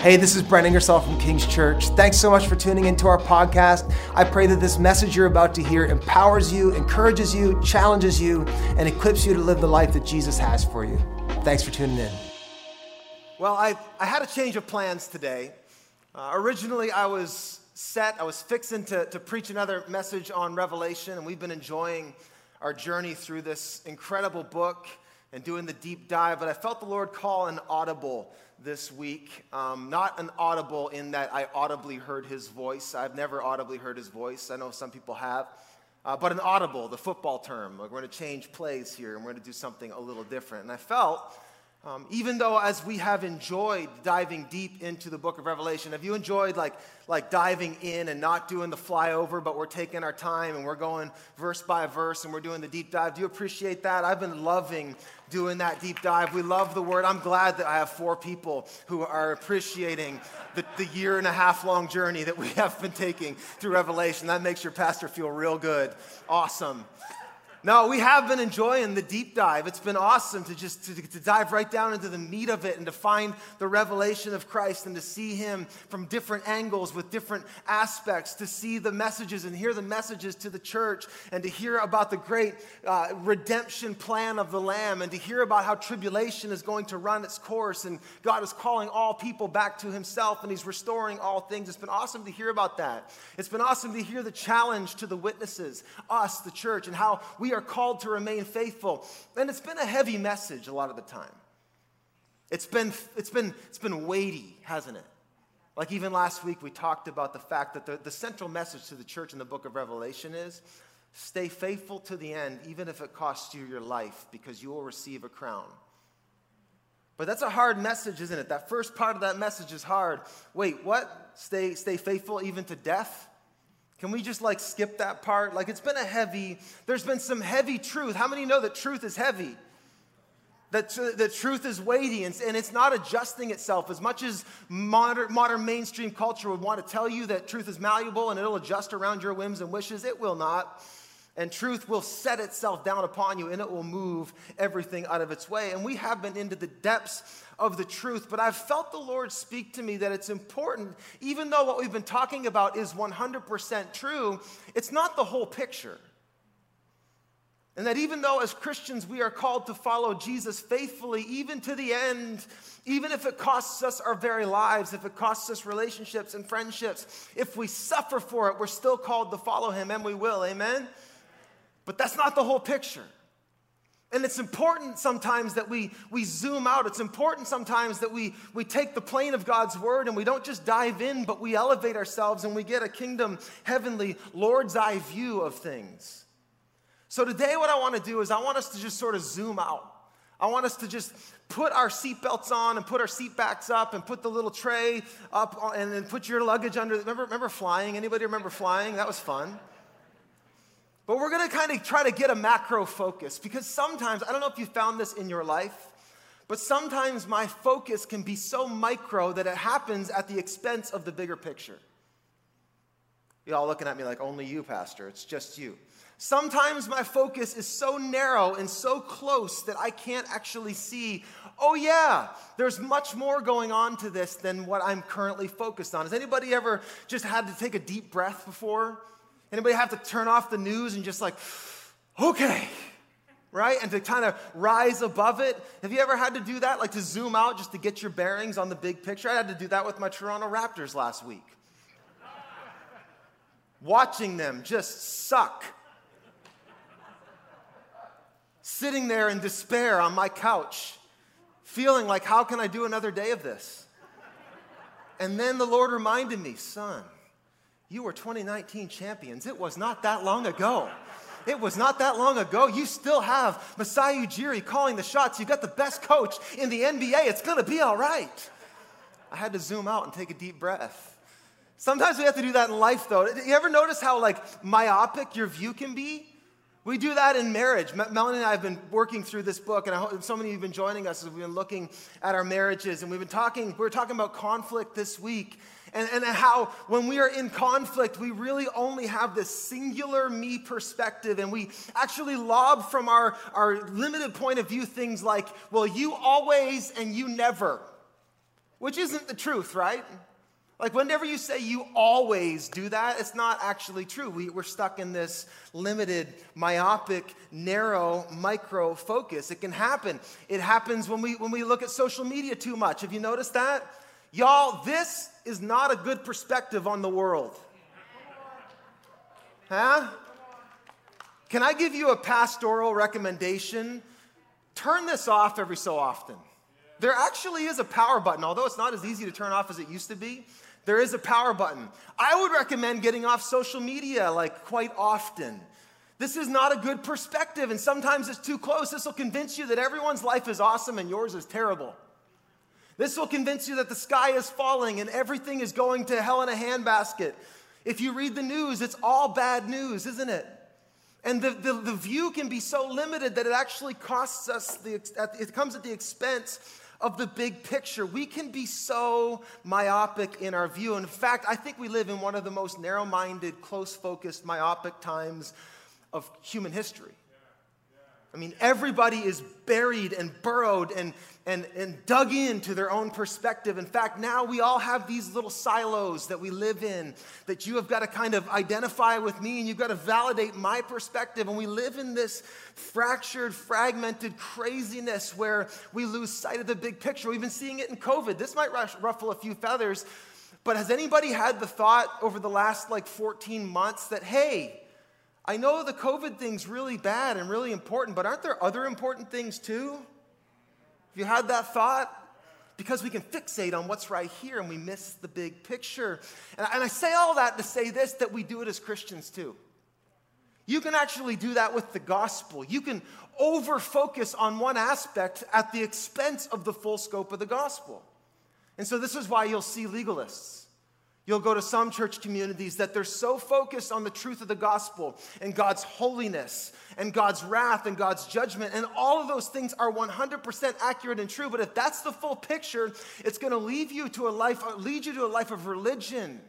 Hey, this is Brent Ingersoll from King's Church. Thanks so much for tuning into our podcast. I pray that this message you're about to hear empowers you, encourages you, challenges you, and equips you to live the life that Jesus has for you. Thanks for tuning in. Well, I, I had a change of plans today. Uh, originally, I was set, I was fixing to, to preach another message on Revelation, and we've been enjoying our journey through this incredible book and doing the deep dive, but I felt the Lord call an audible this week. Um, not an audible in that I audibly heard his voice. I've never audibly heard his voice. I know some people have. Uh, but an audible, the football term. Like we're going to change plays here and we're going to do something a little different. And I felt, um, even though as we have enjoyed diving deep into the book of Revelation, have you enjoyed like, like diving in and not doing the flyover, but we're taking our time and we're going verse by verse and we're doing the deep dive? Do you appreciate that? I've been loving doing that deep dive. We love the word. I'm glad that I have four people who are appreciating the, the year and a half long journey that we have been taking through Revelation. That makes your pastor feel real good. Awesome. No, we have been enjoying the deep dive. It's been awesome to just to, to, dive right down into the meat of it and to find the revelation of Christ and to see him from different angles with different aspects, to see the messages and hear the messages to the church and to hear about the great uh, redemption plan of the Lamb and to hear about how tribulation is going to run its course and God is calling all people back to himself and he's restoring all things. It's been awesome to hear about that. It's been awesome to hear the challenge to the witnesses, us, the church, and how we we are called to remain faithful. And it's been a heavy message a lot of the time. It's been, it's been, it's been weighty, hasn't it? Like even last week, we talked about the fact that the, the central message to the church in the book of Revelation is stay faithful to the end, even if it costs you your life, because you will receive a crown. But that's a hard message, isn't it? That first part of that message is hard. Wait, what? Stay, stay faithful even to death? Can we just like skip that part? Like it's been a heavy, there's been some heavy truth. How many know that truth is heavy? That the truth is weighty and, and it's not adjusting itself as much as modern, modern mainstream culture would want to tell you that truth is malleable and it'll adjust around your whims and wishes. It will not and truth will set itself down upon you and it will move everything out of its way. And we have been into the depths of the truth, but I've felt the Lord speak to me that it's important, even though what we've been talking about is 100% true, it's not the whole picture. And that even though as Christians we are called to follow Jesus faithfully, even to the end, even if it costs us our very lives, if it costs us relationships and friendships, if we suffer for it, we're still called to follow him and we will. Amen? But that's not the whole picture. And it's important sometimes that we, we zoom out. It's important sometimes that we, we take the plane of God's word and we don't just dive in, but we elevate ourselves and we get a kingdom, heavenly, Lord's eye view of things. So today, what I want to do is I want us to just sort of zoom out. I want us to just put our seatbelts on and put our seat backs up and put the little tray up and then put your luggage under. Remember, remember flying? Anybody remember flying? That was fun. But we're to kind of try to get a macro focus because sometimes, I don't know if you found this in your life, but sometimes my focus can be so micro that it happens at the expense of the bigger picture. you all looking at me like, only you, Pastor. It's just you. Sometimes my focus is so narrow and so close that I can't actually see, oh, yeah, there's much more going on to this than what I'm currently focused on. Has anybody ever just had to take a deep breath before? Anybody have to turn off the news and just like, okay, right? And to kind of rise above it. Have you ever had to do that? Like to zoom out just to get your bearings on the big picture? I had to do that with my Toronto Raptors last week. Watching them just suck. Sitting there in despair on my couch, feeling like, how can I do another day of this? And then the Lord reminded me, son, you were 2019 champions. It was not that long ago. It was not that long ago. You still have Masai Ujiri calling the shots. You got the best coach in the NBA. It's going to be all right. I had to zoom out and take a deep breath. Sometimes we have to do that in life, though. You ever notice how like myopic your view can be? We do that in marriage. Melanie and I have been working through this book, and I hope so many of you have been joining us as we've been looking at our marriages. And we've been talking, we were talking about conflict this week. And, and how when we are in conflict, we really only have this singular me perspective, and we actually lob from our, our limited point of view things like, well, you always and you never. which isn't the truth, right? Like, whenever you say you always do that, it's not actually true. We, we're stuck in this limited, myopic, narrow, micro focus. It can happen. It happens when we, when we look at social media too much. Have you noticed that? Y'all, this is not a good perspective on the world. Huh? Can I give you a pastoral recommendation? Turn this off every so often. There actually is a power button, although it's not as easy to turn off as it used to be. There is a power button. I would recommend getting off social media like quite often. This is not a good perspective, and sometimes it's too close. This will convince you that everyone's life is awesome and yours is terrible. This will convince you that the sky is falling and everything is going to hell in a handbasket. If you read the news, it's all bad news, isn't it? And the, the, the view can be so limited that it actually costs us, the, it comes at the expense of the big picture. We can be so myopic in our view. In fact, I think we live in one of the most narrow minded, close focused, myopic times of human history. I mean, everybody is buried and burrowed and, and, and dug into their own perspective. In fact, now we all have these little silos that we live in that you have got to kind of identify with me and you've got to validate my perspective. And we live in this fractured, fragmented craziness where we lose sight of the big picture. We've been seeing it in COVID. This might ruffle a few feathers, but has anybody had the thought over the last like 14 months that, hey, I know the COVID thing's really bad and really important, but aren't there other important things too? Have you had that thought? Because we can fixate on what's right here and we miss the big picture. And, and I say all that to say this that we do it as Christians too. You can actually do that with the gospel. You can over focus on one aspect at the expense of the full scope of the gospel. And so, this is why you'll see legalists You'll go to some church communities that they're so focused on the truth of the gospel and God's holiness and God's wrath and God's judgment. And all of those things are 100% accurate and true. But if that's the full picture, it's going to lead you to a life, uh, lead you to a life of religion.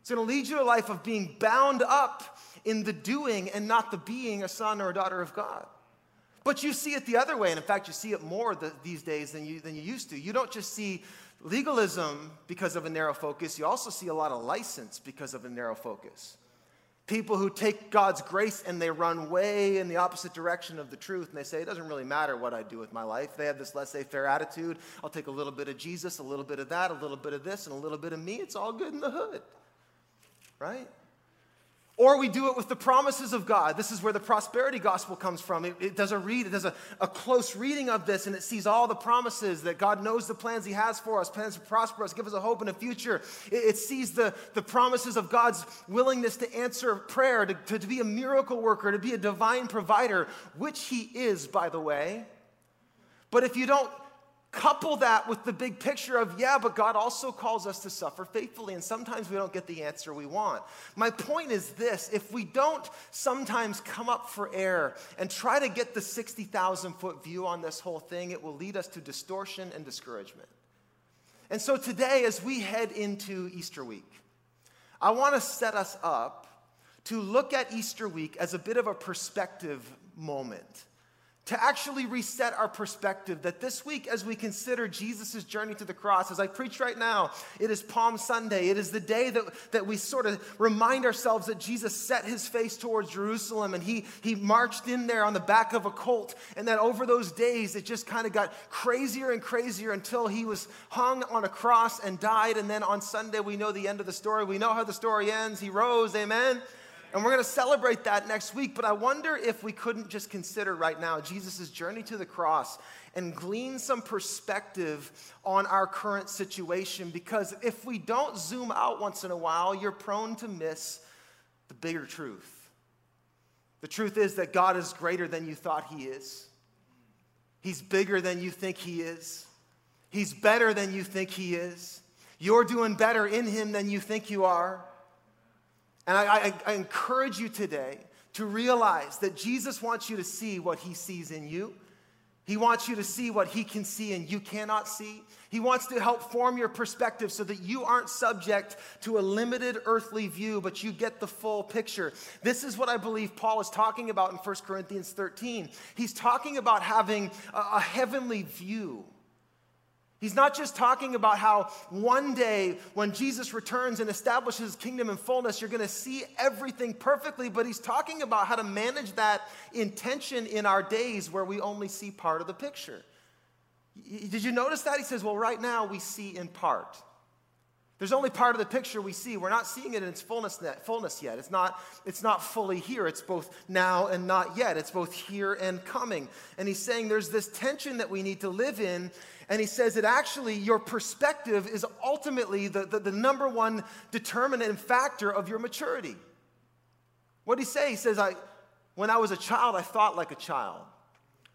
It's going to lead you to a life of being bound up in the doing and not the being a son or a daughter of God. But you see it the other way. And in fact, you see it more the, these days than you, than you used to. You don't just see legalism because of a narrow focus, you also see a lot of license because of a narrow focus. People who take God's grace and they run way in the opposite direction of the truth and they say, it doesn't really matter what I do with my life. They have this laissez faire attitude. I'll take a little bit of Jesus, a little bit of that, a little bit of this, and a little bit of me. It's all good in the hood, right? Or we do it with the promises of God. This is where the prosperity gospel comes from. It, it does a read, it does a, a, close reading of this, and it sees all the promises that God knows the plans He has for us, plans to prosper us, give us a hope and a future. It, it sees the, the promises of God's willingness to answer prayer, to, to, to be a miracle worker, to be a divine provider, which He is, by the way. But if you don't Couple that with the big picture of, yeah, but God also calls us to suffer faithfully, and sometimes we don't get the answer we want. My point is this if we don't sometimes come up for air and try to get the 60,000 foot view on this whole thing, it will lead us to distortion and discouragement. And so today, as we head into Easter week, I want to set us up to look at Easter week as a bit of a perspective moment to actually reset our perspective that this week, as we consider Jesus' journey to the cross, as I preach right now, it is Palm Sunday. It is the day that, that we sort of remind ourselves that Jesus set his face towards Jerusalem and he, he marched in there on the back of a colt. And that over those days, it just kind of got crazier and crazier until he was hung on a cross and died. And then on Sunday, we know the end of the story. We know how the story ends. He rose, amen. And we're going to celebrate that next week. But I wonder if we couldn't just consider right now Jesus' journey to the cross and glean some perspective on our current situation. Because if we don't zoom out once in a while, you're prone to miss the bigger truth. The truth is that God is greater than you thought He is, He's bigger than you think He is, He's better than you think He is. You're doing better in Him than you think you are. And I, I, I, encourage you today to realize that Jesus wants you to see what he sees in you. He wants you to see what he can see and you cannot see. He wants to help form your perspective so that you aren't subject to a limited earthly view, but you get the full picture. This is what I believe Paul is talking about in 1 Corinthians 13. He's talking about having a, a heavenly view. He's not just talking about how one day when Jesus returns and establishes his kingdom in fullness, you're going to see everything perfectly, but he's talking about how to manage that intention in our days where we only see part of the picture. Did you notice that? He says, Well, right now we see in part. There's only part of the picture we see. We're not seeing it in its fullness, fullness yet. It's not, it's not fully here. It's both now and not yet. It's both here and coming. And he's saying there's this tension that we need to live in. And he says that actually your perspective is ultimately the, the, the number one determinant factor of your maturity. What did he say? He says, I, When I was a child, I thought like a child.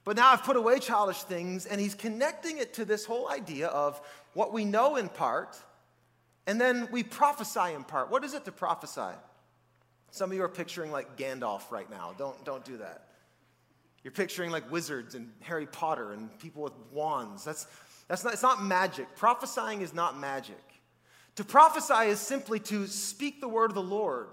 But now I've put away childish things. And he's connecting it to this whole idea of what we know in part and then we prophesy in part. What is it to prophesy? Some of you are picturing like Gandalf right now. Don't, don't do that. You're picturing like wizards and Harry Potter and people with wands. That's, that's not, it's not magic. Prophesying is not magic. To prophesy is simply to speak the word of the Lord.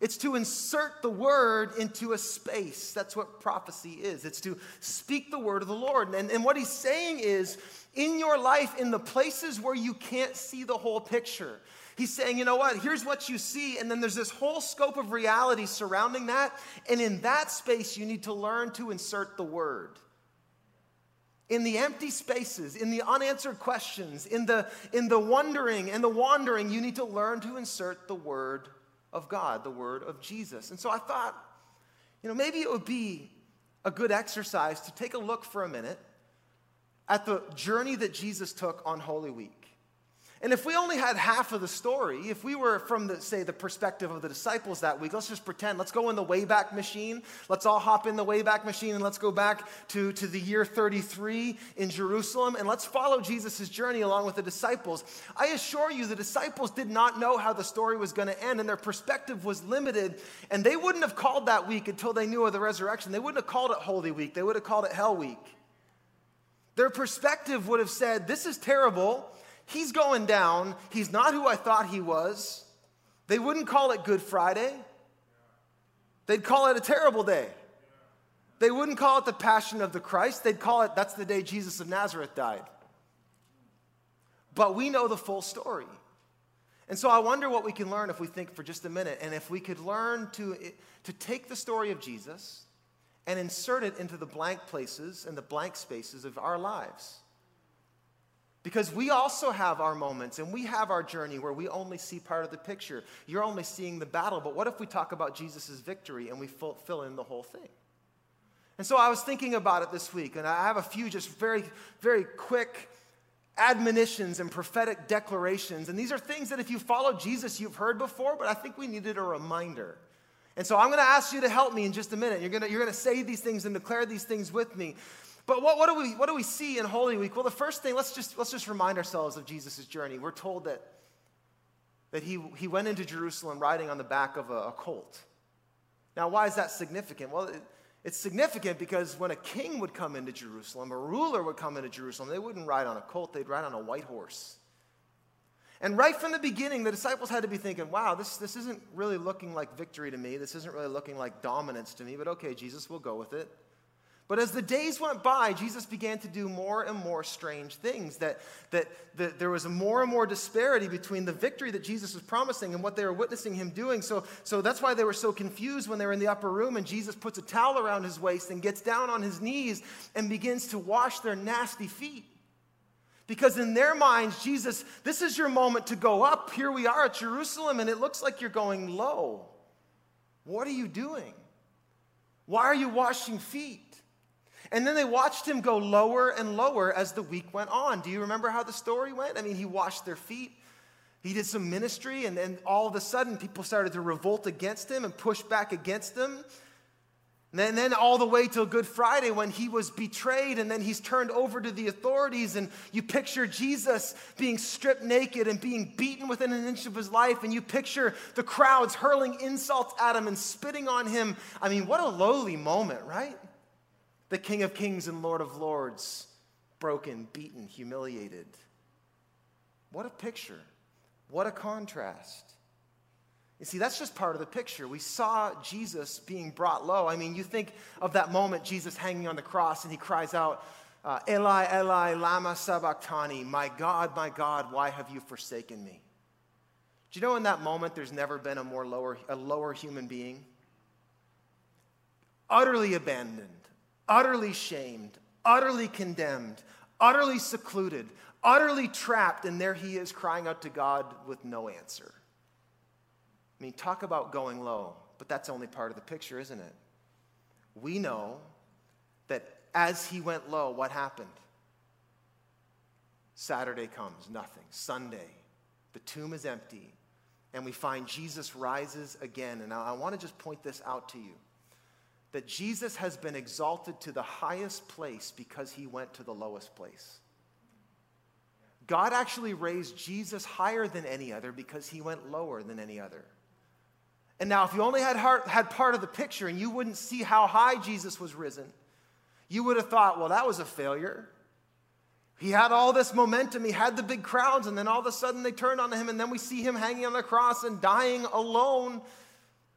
It's to insert the word into a space. That's what prophecy is. It's to speak the word of the Lord. And, and what he's saying is, in your life, in the places where you can't see the whole picture, he's saying, you know what? Here's what you see. And then there's this whole scope of reality surrounding that. And in that space, you need to learn to insert the word in the empty spaces, in the unanswered questions, in the, in the wondering and the wandering, you need to learn to insert the word of God, the word of Jesus. And so I thought, you know, maybe it would be a good exercise to take a look for a minute at the journey that Jesus took on Holy Week. And if we only had half of the story, if we were from the, say, the perspective of the disciples that week, let's just pretend, let's go in the Wayback Machine. Let's all hop in the Wayback Machine and let's go back to, to the year 33 in Jerusalem and let's follow Jesus' journey along with the disciples. I assure you, the disciples did not know how the story was going to end and their perspective was limited. And they wouldn't have called that week until they knew of the resurrection. They wouldn't have called it Holy Week, they would have called it Hell Week. Their perspective would have said, This is terrible. He's going down. He's not who I thought he was. They wouldn't call it Good Friday, they'd call it a terrible day. They wouldn't call it the Passion of the Christ, they'd call it that's the day Jesus of Nazareth died. But we know the full story. And so I wonder what we can learn if we think for just a minute, and if we could learn to, to take the story of Jesus and insert it into the blank places and the blank spaces of our lives. Because we also have our moments and we have our journey where we only see part of the picture. You're only seeing the battle, but what if we talk about Jesus' victory and we fill in the whole thing? And so I was thinking about it this week, and I have a few just very, very quick admonitions and prophetic declarations. And these are things that if you follow Jesus, you've heard before, but I think we needed a reminder. And so I'm going to ask you to help me in just a minute. You're going to, you're to say these things and declare these things with me. But what, what, do we, what do we see in Holy Week? Well, the first thing, let's just, let's just remind ourselves of Jesus' journey. We're told that, that he, he went into Jerusalem riding on the back of a, a colt. Now, why is that significant? Well, it, it's significant because when a king would come into Jerusalem, a ruler would come into Jerusalem, they wouldn't ride on a colt, they'd ride on a white horse. And right from the beginning, the disciples had to be thinking, wow, this, this isn't really looking like victory to me. This isn't really looking like dominance to me, but okay, Jesus will go with it. But as the days went by, Jesus began to do more and more strange things. That, that, that there was more and more disparity between the victory that Jesus was promising and what they were witnessing him doing. So, so that's why they were so confused when they were in the upper room and Jesus puts a towel around his waist and gets down on his knees and begins to wash their nasty feet. Because in their minds, Jesus, this is your moment to go up. Here we are at Jerusalem, and it looks like you're going low. What are you doing? Why are you washing feet? And then they watched him go lower and lower as the week went on. Do you remember how the story went? I mean, he washed their feet. He did some ministry, and then all of a sudden, people started to revolt against him and push back against him. And then, all the way till Good Friday when he was betrayed, and then he's turned over to the authorities. And you picture Jesus being stripped naked and being beaten within an inch of his life. And you picture the crowds hurling insults at him and spitting on him. I mean, what a lowly moment, right? the King of Kings and Lord of Lords, broken, beaten, humiliated. What a picture. What a contrast. You see, that's just part of the picture. We saw Jesus being brought low. I mean, you think of that moment, Jesus hanging on the cross, and he cries out, uh, Eli, Eli, Lama Sabachthani, my God, my God, why have you forsaken me? Do you know in that moment there's never been a more lower, a lower human being? Utterly abandoned, utterly shamed, utterly condemned, utterly secluded, utterly trapped, and there he is crying out to God with no answer. I mean, talk about going low, but that's only part of the picture, isn't it? We know that as he went low, what happened? Saturday comes, nothing. Sunday, the tomb is empty, and we find Jesus rises again. And I, I want to just point this out to you that Jesus has been exalted to the highest place because he went to the lowest place. God actually raised Jesus higher than any other because he went lower than any other. And now, if you only had, heart, had part of the picture and you wouldn't see how high Jesus was risen, you would have thought, well, that was a failure. He had all this momentum, he had the big crowds, and then all of a sudden they turned on him, and then we see him hanging on the cross and dying alone.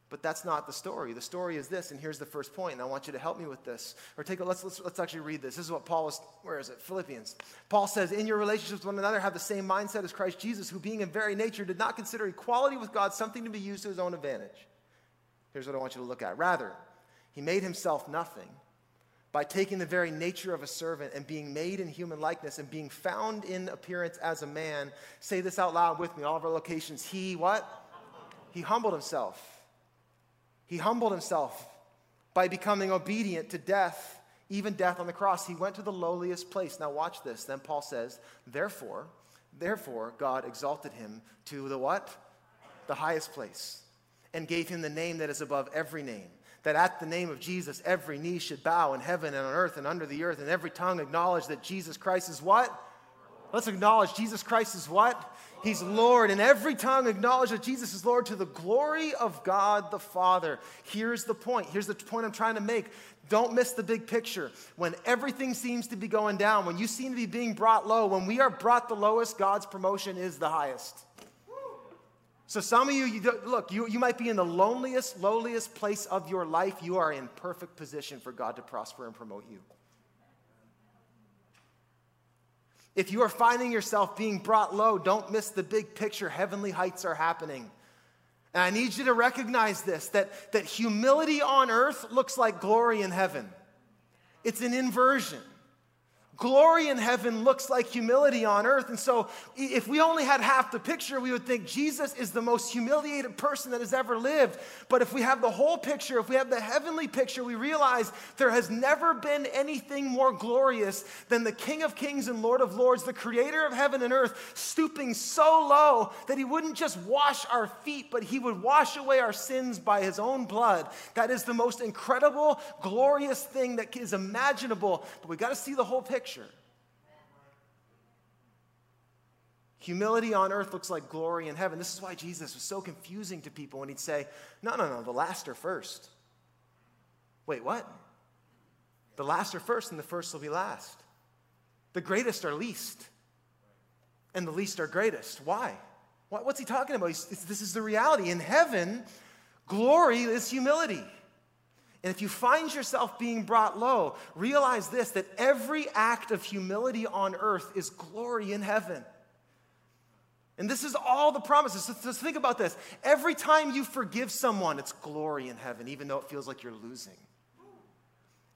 But that's not the story. The story is this, and here's the first point, and I want you to help me with this. Or take a let's let's, let's actually read this. This is what Paul was, where is it? Philippians. Paul says, In your relationships with one another, have the same mindset as Christ Jesus, who being in very nature did not consider equality with God something to be used to his own advantage. Here's what I want you to look at. Rather, he made himself nothing by taking the very nature of a servant and being made in human likeness and being found in appearance as a man. Say this out loud with me, all of our locations. He what? He humbled himself he humbled himself by becoming obedient to death, even death on the cross. He went to the lowliest place. Now watch this. Then Paul says, "Therefore, therefore God exalted him to the what? The highest place and gave him the name that is above every name." That at the name of Jesus, every knee should bow in heaven and on earth and under the earth, and every tongue acknowledge that Jesus Christ is what? Let's acknowledge Jesus Christ is what? He's Lord, and every tongue acknowledge that Jesus is Lord to the glory of God the Father. Here's the point. Here's the point I'm trying to make. Don't miss the big picture. When everything seems to be going down, when you seem to be being brought low, when we are brought the lowest, God's promotion is the highest. So, some of you, you look, you, you might be in the loneliest, lowliest place of your life. You are in perfect position for God to prosper and promote you. If you are finding yourself being brought low, don't miss the big picture. Heavenly heights are happening. And I need you to recognize this that, that humility on earth looks like glory in heaven. It's an inversion. Glory in heaven looks like humility on earth. And so, if we only had half the picture, we would think Jesus is the most humiliated person that has ever lived. But if we have the whole picture, if we have the heavenly picture, we realize there has never been anything more glorious than the King of Kings and Lord of Lords, the creator of heaven and earth, stooping so low that he wouldn't just wash our feet, but he would wash away our sins by his own blood. That is the most incredible, glorious thing that is imaginable. But we got to see the whole picture picture. Humility on earth looks like glory in heaven. This is why Jesus was so confusing to people when he'd say, No, no, no, the last are first. Wait, what? The last are first, and the first will be last. The greatest are least, and the least are greatest. Why? What's he talking about? this is the reality. In heaven, glory is humility. And if you find yourself being brought low, realize this that every act of humility on earth is glory in heaven. And this is all the promises. So, so think about this. Every time you forgive someone, it's glory in heaven, even though it feels like you're losing.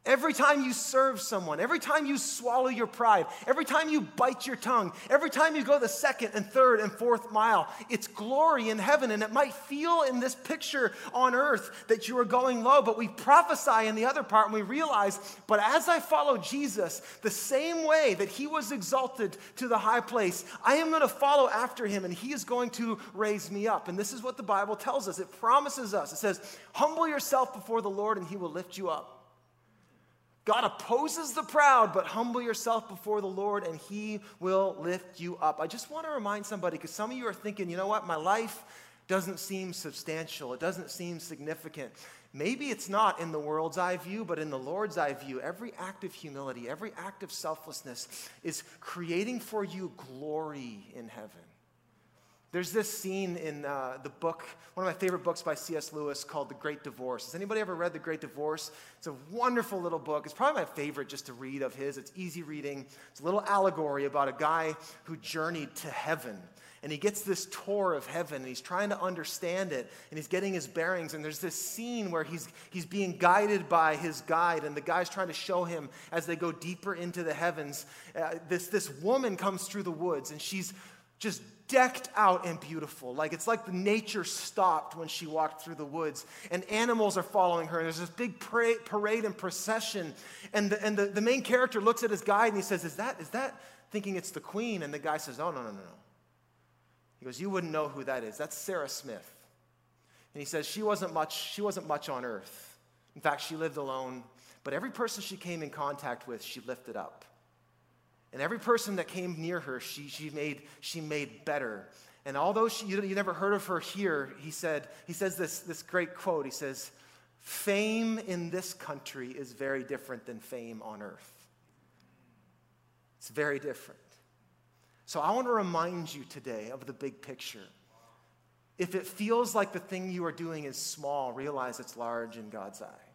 Every time you serve someone, every time you swallow your pride, every time you bite your tongue, every time you go the second and third and fourth mile, it's glory in heaven. And it might feel in this picture on earth that you are going low, but we prophesy in the other part and we realize, but as I follow Jesus, the same way that he was exalted to the high place, I am going to follow after him and he is going to raise me up. And this is what the Bible tells us it promises us. It says, Humble yourself before the Lord and he will lift you up. God opposes the proud, but humble yourself before the Lord and he will lift you up. I just want to remind somebody because some of you are thinking, you know what, my life doesn't seem substantial, it doesn't seem significant. Maybe it's not in the world's eye view, but in the Lord's eye view, every act of humility, every act of selflessness is creating for you glory in heaven. There's this scene in uh, the book, one of my favorite books by C.S. Lewis called The Great Divorce. Has anybody ever read The Great Divorce? It's a wonderful little book. It's probably my favorite just to read of his. It's easy reading. It's a little allegory about a guy who journeyed to heaven. And he gets this tour of heaven and he's trying to understand it and he's getting his bearings. And there's this scene where he's, he's being guided by his guide, and the guy's trying to show him as they go deeper into the heavens. Uh, this, this woman comes through the woods and she's just decked out and beautiful. Like it's like the nature stopped when she walked through the woods, and animals are following her. And there's this big parade, and procession, and, the, and the, the main character looks at his guide and he says, "Is that is that?" Thinking it's the queen, and the guy says, "Oh no no no no." He goes, "You wouldn't know who that is. That's Sarah Smith." And he says, "She wasn't much. She wasn't much on earth. In fact, she lived alone. But every person she came in contact with, she lifted up." And every person that came near her, she, she, made, she made better. And although she, you, you never heard of her here, he, said, he says this, this great quote. He says, Fame in this country is very different than fame on earth. It's very different. So I want to remind you today of the big picture. If it feels like the thing you are doing is small, realize it's large in God's eye.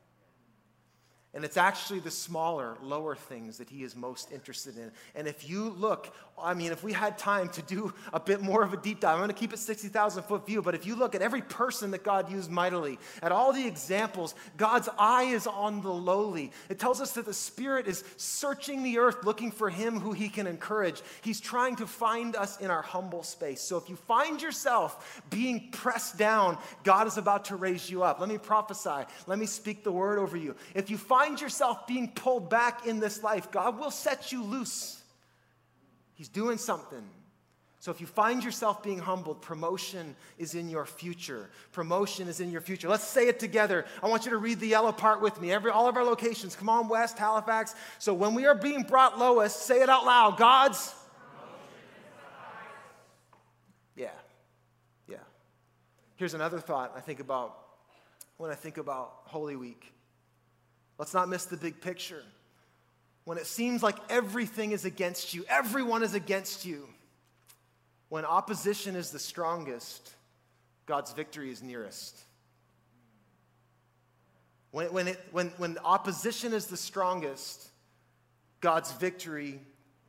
And it's actually the smaller, lower things that he is most interested in. And if you look, I mean, if we had time to do a bit more of a deep dive, I'm going to keep it 60,000 foot view, but if you look at every person that God used mightily, at all the examples, God's eye is on the lowly. It tells us that the Spirit is searching the earth looking for him who he can encourage. He's trying to find us in our humble space. So if you find yourself being pressed down, God is about to raise you up. Let me prophesy. Let me speak the word over you. If you find find yourself being pulled back in this life, God will set you loose. He's doing something. So if you find yourself being humbled, promotion is in your future. Promotion is in your future. Let's say it together. I want you to read the yellow part with me. Every, all of our locations. Come on, West, Halifax. So when we are being brought lowest, say it out loud. God's. Yeah. Yeah. Here's another thought I think about when I think about Holy Week. Let's not miss the big picture. When it seems like everything is against you, everyone is against you, when opposition is the strongest, God's victory is nearest. When, when, it, when, when opposition is the strongest, God's victory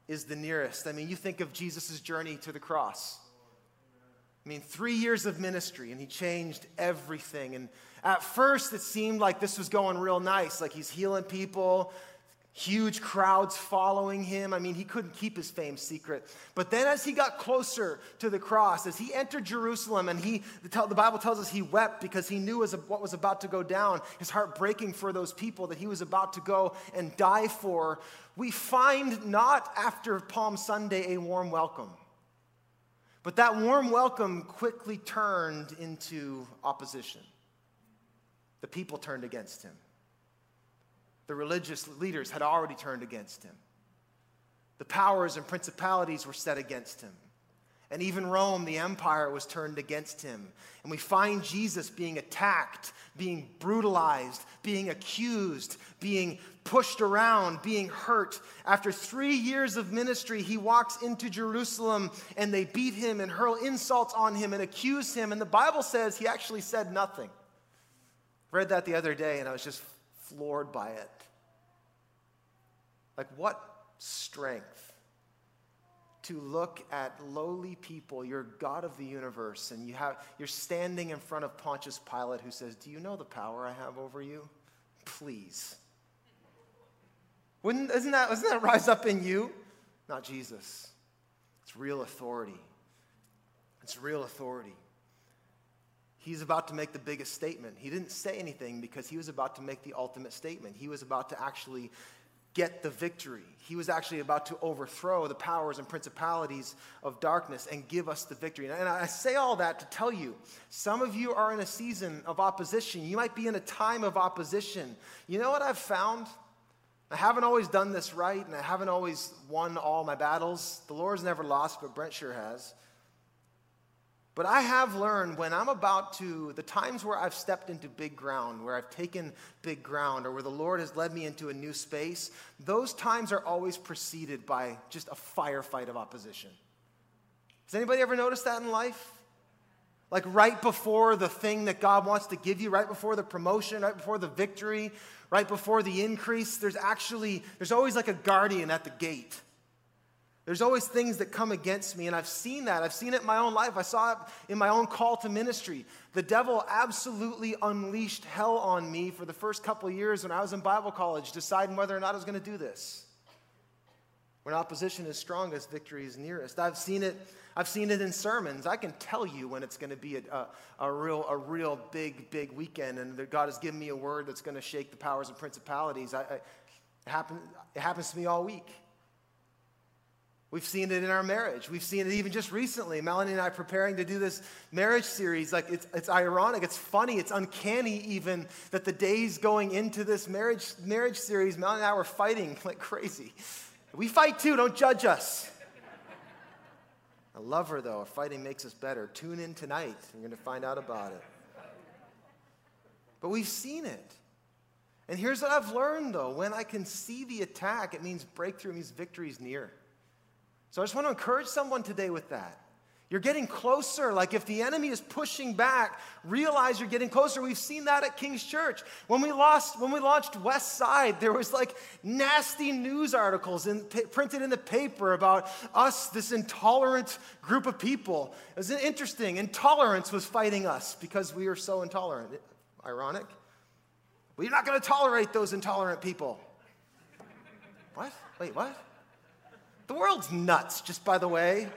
is the nearest. I mean, you think of Jesus' journey to the cross. I mean, three years of ministry, and he changed everything. And at first, it seemed like this was going real nice, like he's healing people, huge crowds following him. I mean, he couldn't keep his fame secret. But then, as he got closer to the cross, as he entered Jerusalem, and he, the Bible tells us he wept because he knew what was about to go down, his heart breaking for those people that he was about to go and die for, we find not after Palm Sunday a warm welcome. But that warm welcome quickly turned into opposition. The people turned against him. The religious leaders had already turned against him. The powers and principalities were set against him. And even Rome, the empire, was turned against him. And we find Jesus being attacked, being brutalized, being accused, being pushed around, being hurt. After three years of ministry, he walks into Jerusalem and they beat him and hurl insults on him and accuse him. And the Bible says he actually said nothing. Read that the other day and I was just floored by it. Like, what strength to look at lowly people, you're God of the universe, and you have, you're standing in front of Pontius Pilate who says, Do you know the power I have over you? Please. Wouldn't, isn't that, doesn't that rise up in you? Not Jesus. It's real authority. It's real authority. He's about to make the biggest statement. He didn't say anything because he was about to make the ultimate statement. He was about to actually get the victory. He was actually about to overthrow the powers and principalities of darkness and give us the victory. And I say all that to tell you some of you are in a season of opposition. You might be in a time of opposition. You know what I've found? I haven't always done this right, and I haven't always won all my battles. The Lord's never lost, but Brent sure has. But I have learned when I'm about to, the times where I've stepped into big ground, where I've taken big ground, or where the Lord has led me into a new space, those times are always preceded by just a firefight of opposition. Has anybody ever noticed that in life? Like right before the thing that God wants to give you, right before the promotion, right before the victory, right before the increase, there's actually, there's always like a guardian at the gate. There's always things that come against me, and I've seen that. I've seen it in my own life. I saw it in my own call to ministry. The devil absolutely unleashed hell on me for the first couple years when I was in Bible college, deciding whether or not I was going to do this. When opposition is strongest, victory is nearest. I've seen it. I've seen it in sermons. I can tell you when it's going to be a, a, a, real, a real big, big weekend, and that God has given me a word that's going to shake the powers and principalities. I, I, it, happen, it happens to me all week. We've seen it in our marriage. We've seen it even just recently. Melanie and I preparing to do this marriage series. Like it's, it's ironic, it's funny, it's uncanny even that the days going into this marriage, marriage series, Melanie and I were fighting like crazy. We fight too, don't judge us. I love her though. Fighting makes us better. Tune in tonight. You're going to find out about it. But we've seen it. And here's what I've learned though when I can see the attack, it means breakthrough, means victory is near. So I just want to encourage someone today with that. You're getting closer. Like if the enemy is pushing back, realize you're getting closer. We've seen that at King's Church. When we lost, when we launched West Side, there was like nasty news articles in, printed in the paper about us, this intolerant group of people. It was interesting. Intolerance was fighting us because we are so intolerant. Ironic. We're not going to tolerate those intolerant people. What? Wait, what? The world's nuts, just by the way.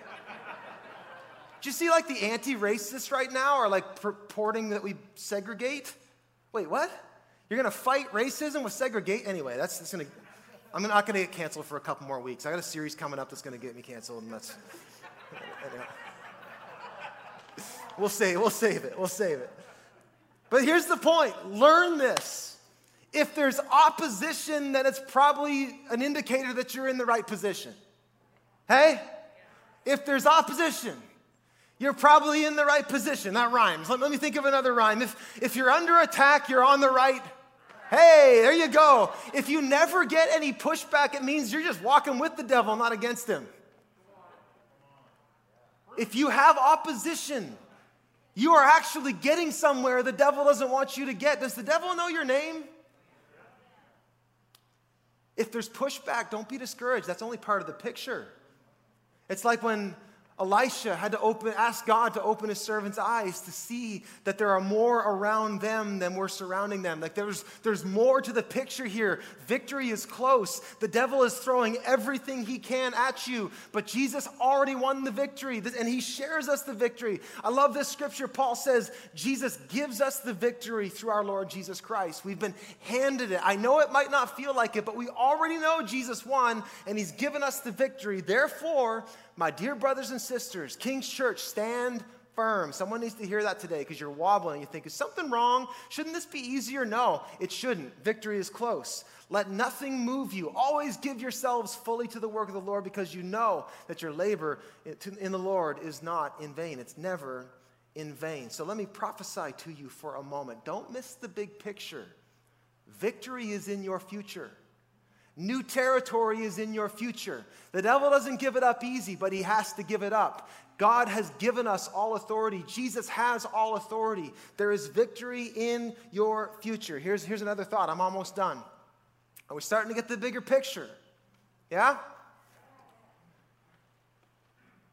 Do you see like the anti racists right now are like purporting that we segregate? Wait, what? You're gonna fight racism with segregate? Anyway, that's, that's gonna, I'm not gonna get canceled for a couple more weeks. I got a series coming up that's gonna get me canceled, and that's, anyway. we'll save, we'll save it, we'll save it. But here's the point learn this. If there's opposition, then it's probably an indicator that you're in the right position. Hey? If there's opposition, you're probably in the right position. That rhymes. Let, let, me think of another rhyme. If, if you're under attack, you're on the right. Hey, there you go. If you never get any pushback, it means you're just walking with the devil, not against him. If you have opposition, you are actually getting somewhere the devil doesn't want you to get. Does the devil know your name? If there's pushback, don't be discouraged. That's only part of the picture. It's like when Elisha had to open, ask God to open his servant's eyes to see that there are more around them than we're surrounding them. Like there's, there's more to the picture here. Victory is close. The devil is throwing everything he can at you, but Jesus already won the victory, and he shares us the victory. I love this scripture. Paul says, Jesus gives us the victory through our Lord Jesus Christ. We've been handed it. I know it might not feel like it, but we already know Jesus won, and he's given us the victory. Therefore, my dear brothers and sisters, King's Church, stand firm. Someone needs to hear that today because you're wobbling. You think, is something wrong? Shouldn't this be easier? No, it shouldn't. Victory is close. Let nothing move you. Always give yourselves fully to the work of the Lord because you know that your labor in the Lord is not in vain. It's never in vain. So let me prophesy to you for a moment. Don't miss the big picture. Victory is in your future. New territory is in your future. The devil doesn't give it up easy, but he has to give it up. God has given us all authority. Jesus has all authority. There is victory in your future. Here's, here's another thought. I'm almost done. Are we starting to get the bigger picture? Yeah?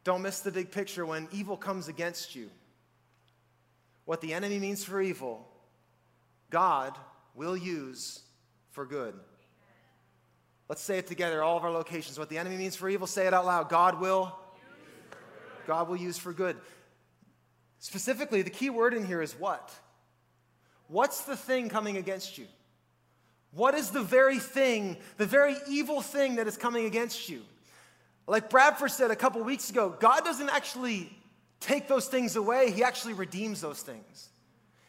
Don't miss the big picture when evil comes against you. What the enemy means for evil, God will use for good. Let's say it together, all of our locations. What the enemy means for evil, say it out loud. God will. God will use for good. Specifically, the key word in here is what? What's the thing coming against you? What is the very thing, the very evil thing that is coming against you? Like Bradford said a couple weeks ago, God doesn't actually take those things away, He actually redeems those things.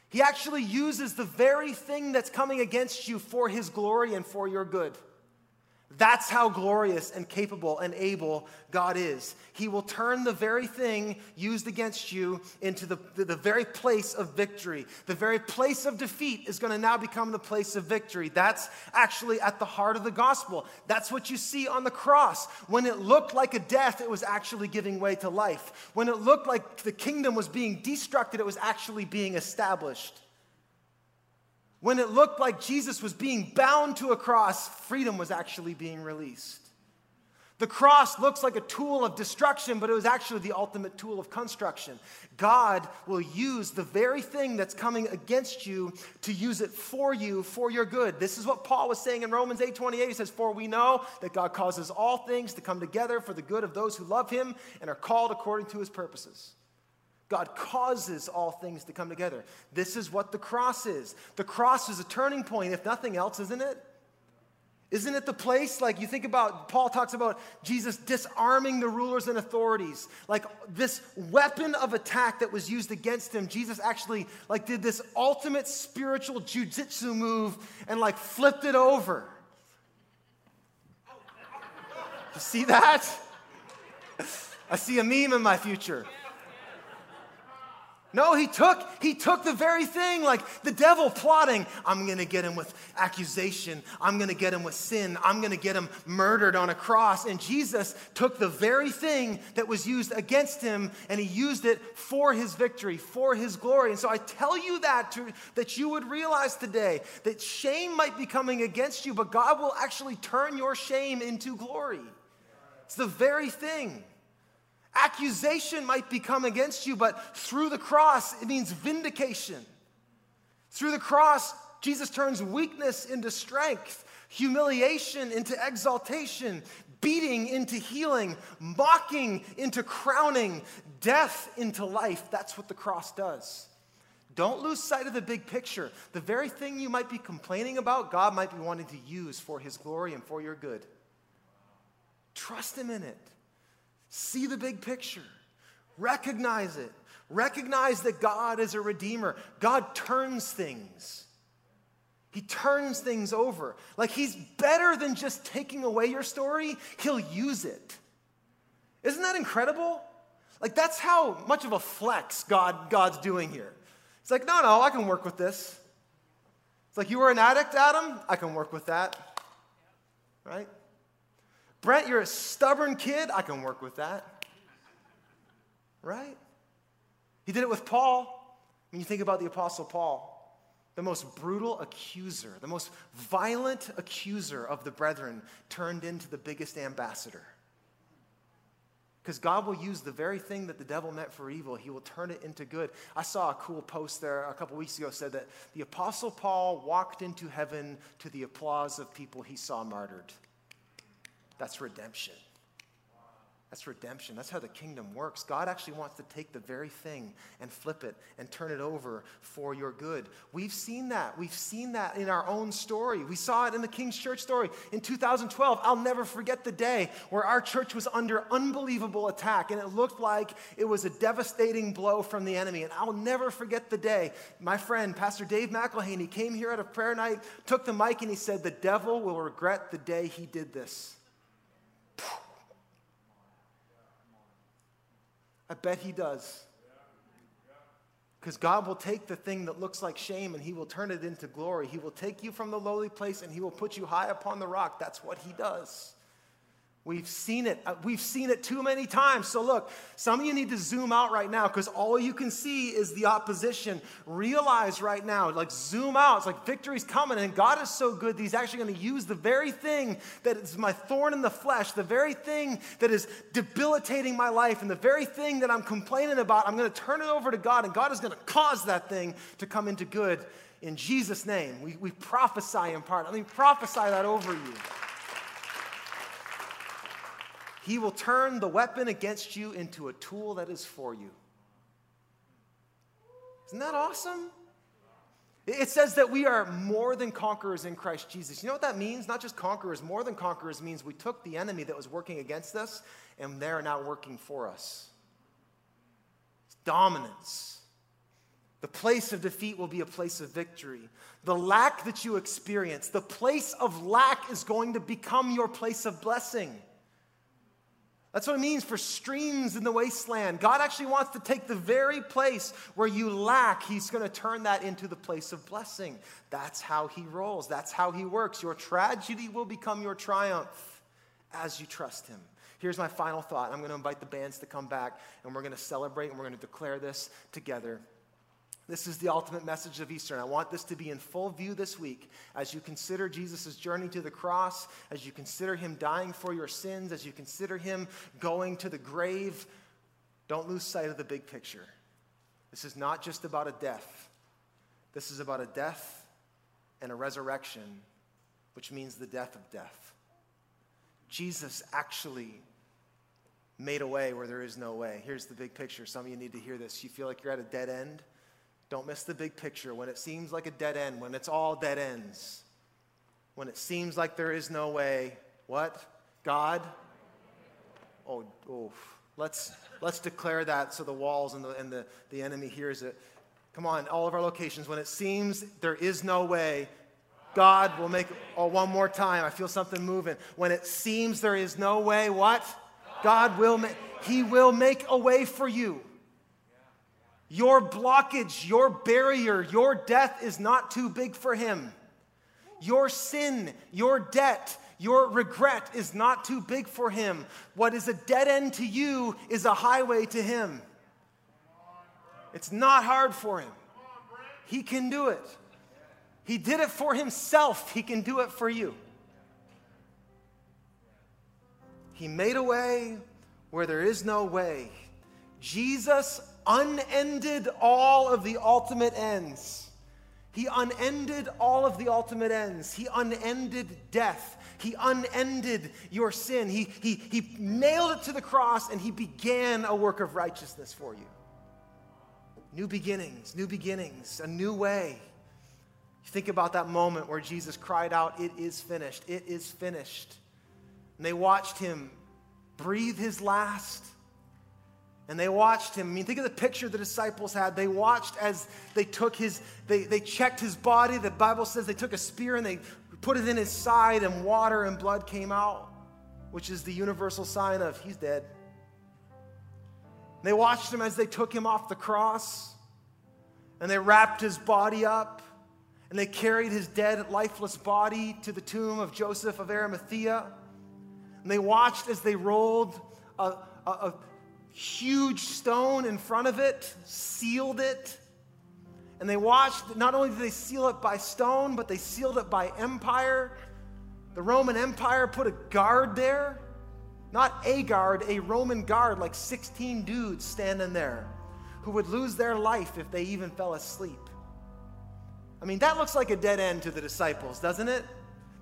He actually uses the very thing that's coming against you for His glory and for your good. That's how glorious and capable and able God is. He will turn the very thing used against you into the, the, the, very place of victory. The very place of defeat is going to now become the place of victory. That's actually at the heart of the gospel. That's what you see on the cross. When it looked like a death, it was actually giving way to life. When it looked like the kingdom was being destructed, it was actually being established. When it looked like Jesus was being bound to a cross, freedom was actually being released. The cross looks like a tool of destruction, but it was actually the ultimate tool of construction. God will use the very thing that's coming against you to use it for you for your good. This is what Paul was saying in Romans 8:28. He says, "For we know that God causes all things to come together for the good of those who love him and are called according to his purposes." God causes all things to come together. This is what the cross is. The cross is a turning point, if nothing else, isn't it? Isn't it the place, like you think about, Paul talks about Jesus disarming the rulers and authorities. Like this weapon of attack that was used against him, Jesus actually like did this ultimate spiritual jujitsu move and like flipped it over. You see that? I see a meme in my future. No, he took, he took the very thing, like the devil plotting, I'm gonna get him with accusation, I'm gonna get him with sin, I'm gonna get him murdered on a cross. And Jesus took the very thing that was used against him and he used it for his victory, for his glory. And so I tell you that to, that you would realize today that shame might be coming against you, but God will actually turn your shame into glory. It's the very thing. Accusation might be come against you, but through the cross, it means vindication. Through the cross, Jesus turns weakness into strength, humiliation into exaltation, beating into healing, mocking into crowning, death into life. That's what the cross does. Don't lose sight of the big picture. The very thing you might be complaining about, God might be wanting to use for His glory and for your good. Trust Him in it. See the big picture, recognize it, recognize that God is a redeemer. God turns things. He turns things over. Like he's better than just taking away your story, he'll use it. Isn't that incredible? Like that's how much of a flex God, God's doing here. It's like, no, no, I can work with this. It's like you were an addict, Adam, I can work with that. Right? Brent, you're a stubborn kid. I can work with that. Right? He did it with Paul. When you think about the Apostle Paul, the most brutal accuser, the most violent accuser of the brethren, turned into the biggest ambassador. Because God will use the very thing that the devil meant for evil, he will turn it into good. I saw a cool post there a couple weeks ago said that the Apostle Paul walked into heaven to the applause of people he saw martyred. That's redemption. That's redemption. That's how the kingdom works. God actually wants to take the very thing and flip it and turn it over for your good. We've seen that. We've seen that in our own story. We saw it in the King's Church story in 2012. I'll never forget the day where our church was under unbelievable attack and it looked like it was a devastating blow from the enemy. And I'll never forget the day. My friend, Pastor Dave McElhaney, came here at a prayer night, took the mic, and he said, The devil will regret the day he did this. I bet he does. Because God will take the thing that looks like shame and he will turn it into glory. He will take you from the lowly place and he will put you high upon the rock. That's what he does. We've seen it. Uh, we've seen it too many times. So, look, some of you need to zoom out right now because all you can see is the opposition. Realize right now, like, zoom out. It's like victory's coming, and God is so good that He's actually going to use the very thing that is my thorn in the flesh, the very thing that is debilitating my life, and the very thing that I'm complaining about. I'm going to turn it over to God, and God is going to cause that thing to come into good in Jesus' name. We, we prophesy in part. Let me prophesy that over you. He will turn the weapon against you into a tool that is for you. Isn't that awesome? It says that we are more than conquerors in Christ Jesus. You know what that means? Not just conquerors, more than conquerors means we took the enemy that was working against us and they're now working for us. It's dominance. The The place of defeat will be a place of victory. The lack that you experience, the place of lack is going to become your place of blessing. That's what it means for streams in the wasteland. God actually wants to take the very place where you lack, He's going to turn that into the place of blessing. That's how He rolls, that's how He works. Your tragedy will become your triumph as you trust Him. Here's my final thought. I'm going to invite the bands to come back and we're going to celebrate and we're going to declare this together. This is the ultimate message of Easter. And I want this to be in full view this week as you consider Jesus' journey to the cross, as you consider him dying for your sins, as you consider him going to the grave. Don't lose sight of the big picture. This is not just about a death, this is about a death and a resurrection, which means the death of death. Jesus actually made a way where there is no way. Here's the big picture. Some of you need to hear this. You feel like you're at a dead end. Don't miss the big picture. When it seems like a dead end, when it's all dead ends, when it seems like there is no way, what? God? Oh, oh. Let's, let's declare that so the walls and, the, and the, the enemy hears it. Come on, all of our locations. When it seems there is no way, God will make, oh, one more time. I feel something moving. When it seems there is no way, what? God will make, He will make a way for you. Your blockage, your barrier, your death is not too big for him. Your sin, your debt, your regret is not too big for him. What is a dead end to you is a highway to him. It's not hard for him. He can do it. He did it for himself, he can do it for you. He made a way where there is no way. Jesus unended all of the ultimate ends. He unended all of the ultimate ends. He unended death. He unended your sin. He, he, he nailed it to the cross and he began a work of righteousness for you. New beginnings, new beginnings, a new way. Think about that moment where Jesus cried out, It is finished, it is finished. And they watched him breathe his last and they watched him. I mean, think of the picture the disciples had. They watched as they took his, they, they checked his body. The Bible says they took a spear and they put it in his side, and water and blood came out, which is the universal sign of he's dead. They watched him as they took him off the cross, and they wrapped his body up, and they carried his dead, lifeless body to the tomb of Joseph of Arimathea. And they watched as they rolled a, a, a huge stone in front of it, sealed it. And they watched, not only did they seal it by stone, but they sealed it by empire. The Roman Empire put a guard there. Not a guard, a Roman guard, like 16 dudes standing there who would lose their life if they even fell asleep. I mean, that looks like a dead end to the disciples, doesn't it?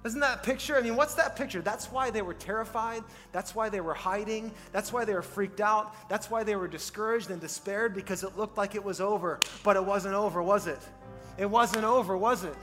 Isn't that picture? I mean, what's that picture? That's why they were terrified. That's why they were hiding. That's why they were freaked out. That's why they were discouraged and despaired because it looked like it was over. But it wasn't over, was it? It wasn't over, was it?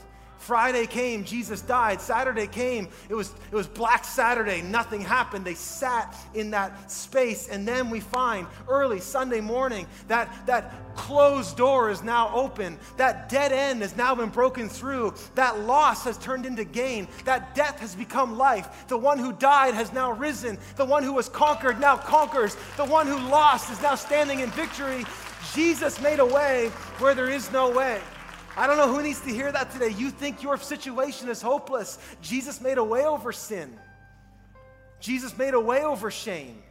Friday came, Jesus died. Saturday came, it was, it was Black Saturday, nothing happened. They sat in that space. And then we find early Sunday morning that that closed door is now open. That dead end has now been broken through. That loss has turned into gain. That death has become life. The one who died has now risen. The one who was conquered now conquers. The one who lost is now standing in victory. Jesus made a way where there is no way. I don't know who needs to hear that today. You think your situation is hopeless. Jesus made a way over sin. Jesus made a way over shame.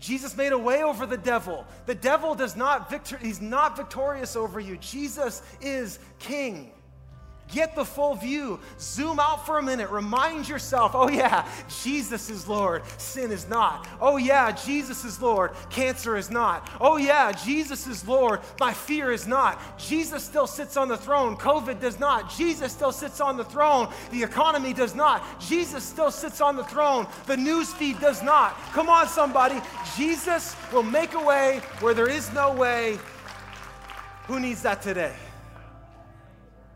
Jesus made a way over the devil. The devil does not victor he's not victorious over you. Jesus is king. Get the full view. Zoom out for a minute. Remind yourself oh, yeah, Jesus is Lord. Sin is not. Oh, yeah, Jesus is Lord. Cancer is not. Oh, yeah, Jesus is Lord. My fear is not. Jesus still sits on the throne. COVID does not. Jesus still sits on the throne. The economy does not. Jesus still sits on the throne. The news feed does not. Come on, somebody. Jesus will make a way where there is no way. Who needs that today?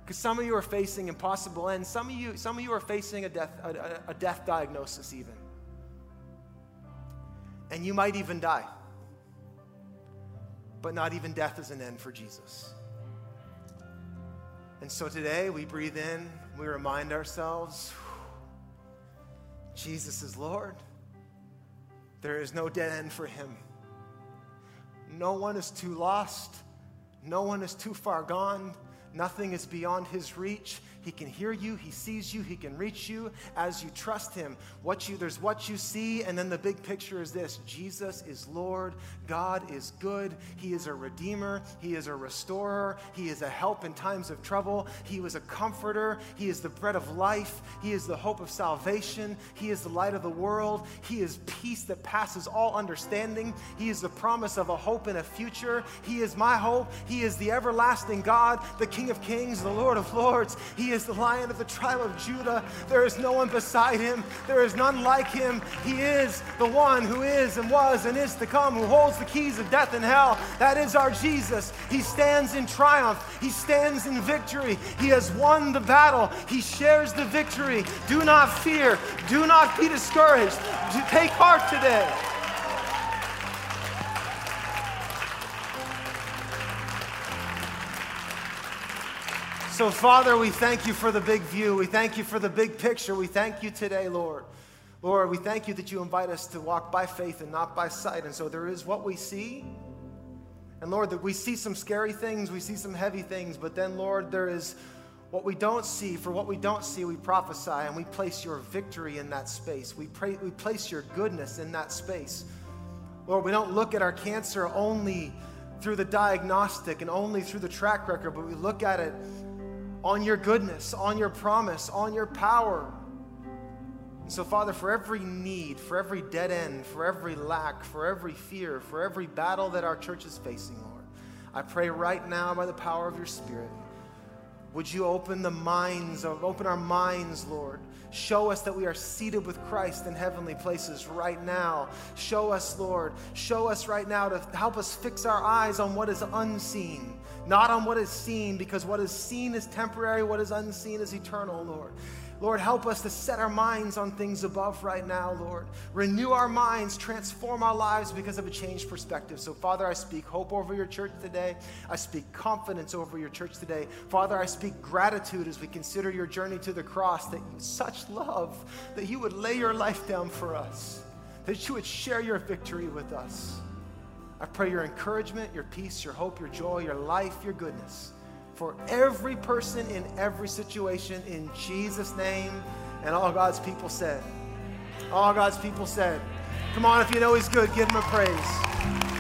Because some of you are facing impossible ends. Some of you, some of you are facing a death, a, a death diagnosis, even. And you might even die. But not even death is an end for Jesus. And so today we breathe in, we remind ourselves Jesus is Lord. There is no dead end for him. No one is too lost. No one is too far gone. Nothing is beyond his reach. He can hear you, he sees you, he can reach you as you trust him. What you there's what you see and then the big picture is this. Jesus is Lord, God is good, he is a redeemer, he is a restorer, he is a help in times of trouble, he was a comforter, he is the bread of life, he is the hope of salvation, he is the light of the world, he is peace that passes all understanding, he is the promise of a hope and a future, he is my hope, he is the everlasting God, the King of kings, the Lord of lords. He is the lion of the tribe of Judah. There is no one beside him, there is none like him. He is the one who is and was and is to come, who holds the keys of death and hell. That is our Jesus. He stands in triumph, he stands in victory. He has won the battle, he shares the victory. Do not fear, do not be discouraged. Take heart today. So, Father, we thank you for the big view. We thank you for the big picture. We thank you today, Lord. Lord, we thank you that you invite us to walk by faith and not by sight. And so there is what we see. And Lord, that we see some scary things, we see some heavy things, but then, Lord, there is what we don't see. For what we don't see, we prophesy and we place your victory in that space. We, pray, we place your goodness in that space. Lord, we don't look at our cancer only through the diagnostic and only through the track record, but we look at it on your goodness, on your promise, on your power. And so, Father, for every need, for every dead end, for every lack, for every fear, for every battle that our church is facing, Lord, I pray right now by the power of your Spirit, would you open the minds, of, open our minds, Lord. Show us that we are seated with Christ in heavenly places right now. Show us, Lord. Show us right now to help us fix our eyes on what is unseen not on what is seen, because what is seen is temporary, what is unseen is eternal, Lord. Lord, help us to set our minds on things above right now, Lord. Renew our minds, transform our lives because of a changed perspective. So, Father, I speak hope over your church today. I speak confidence over your church today. Father, I speak gratitude as we consider your journey to the cross, that you, such love, that you would lay your life down for us, that you would share your victory with us. I pray your encouragement, your peace, your hope, your joy, your life, your goodness for every person in every situation in Jesus' name. And all God's people said, all God's people said, Come on, if you know He's good, give Him a praise.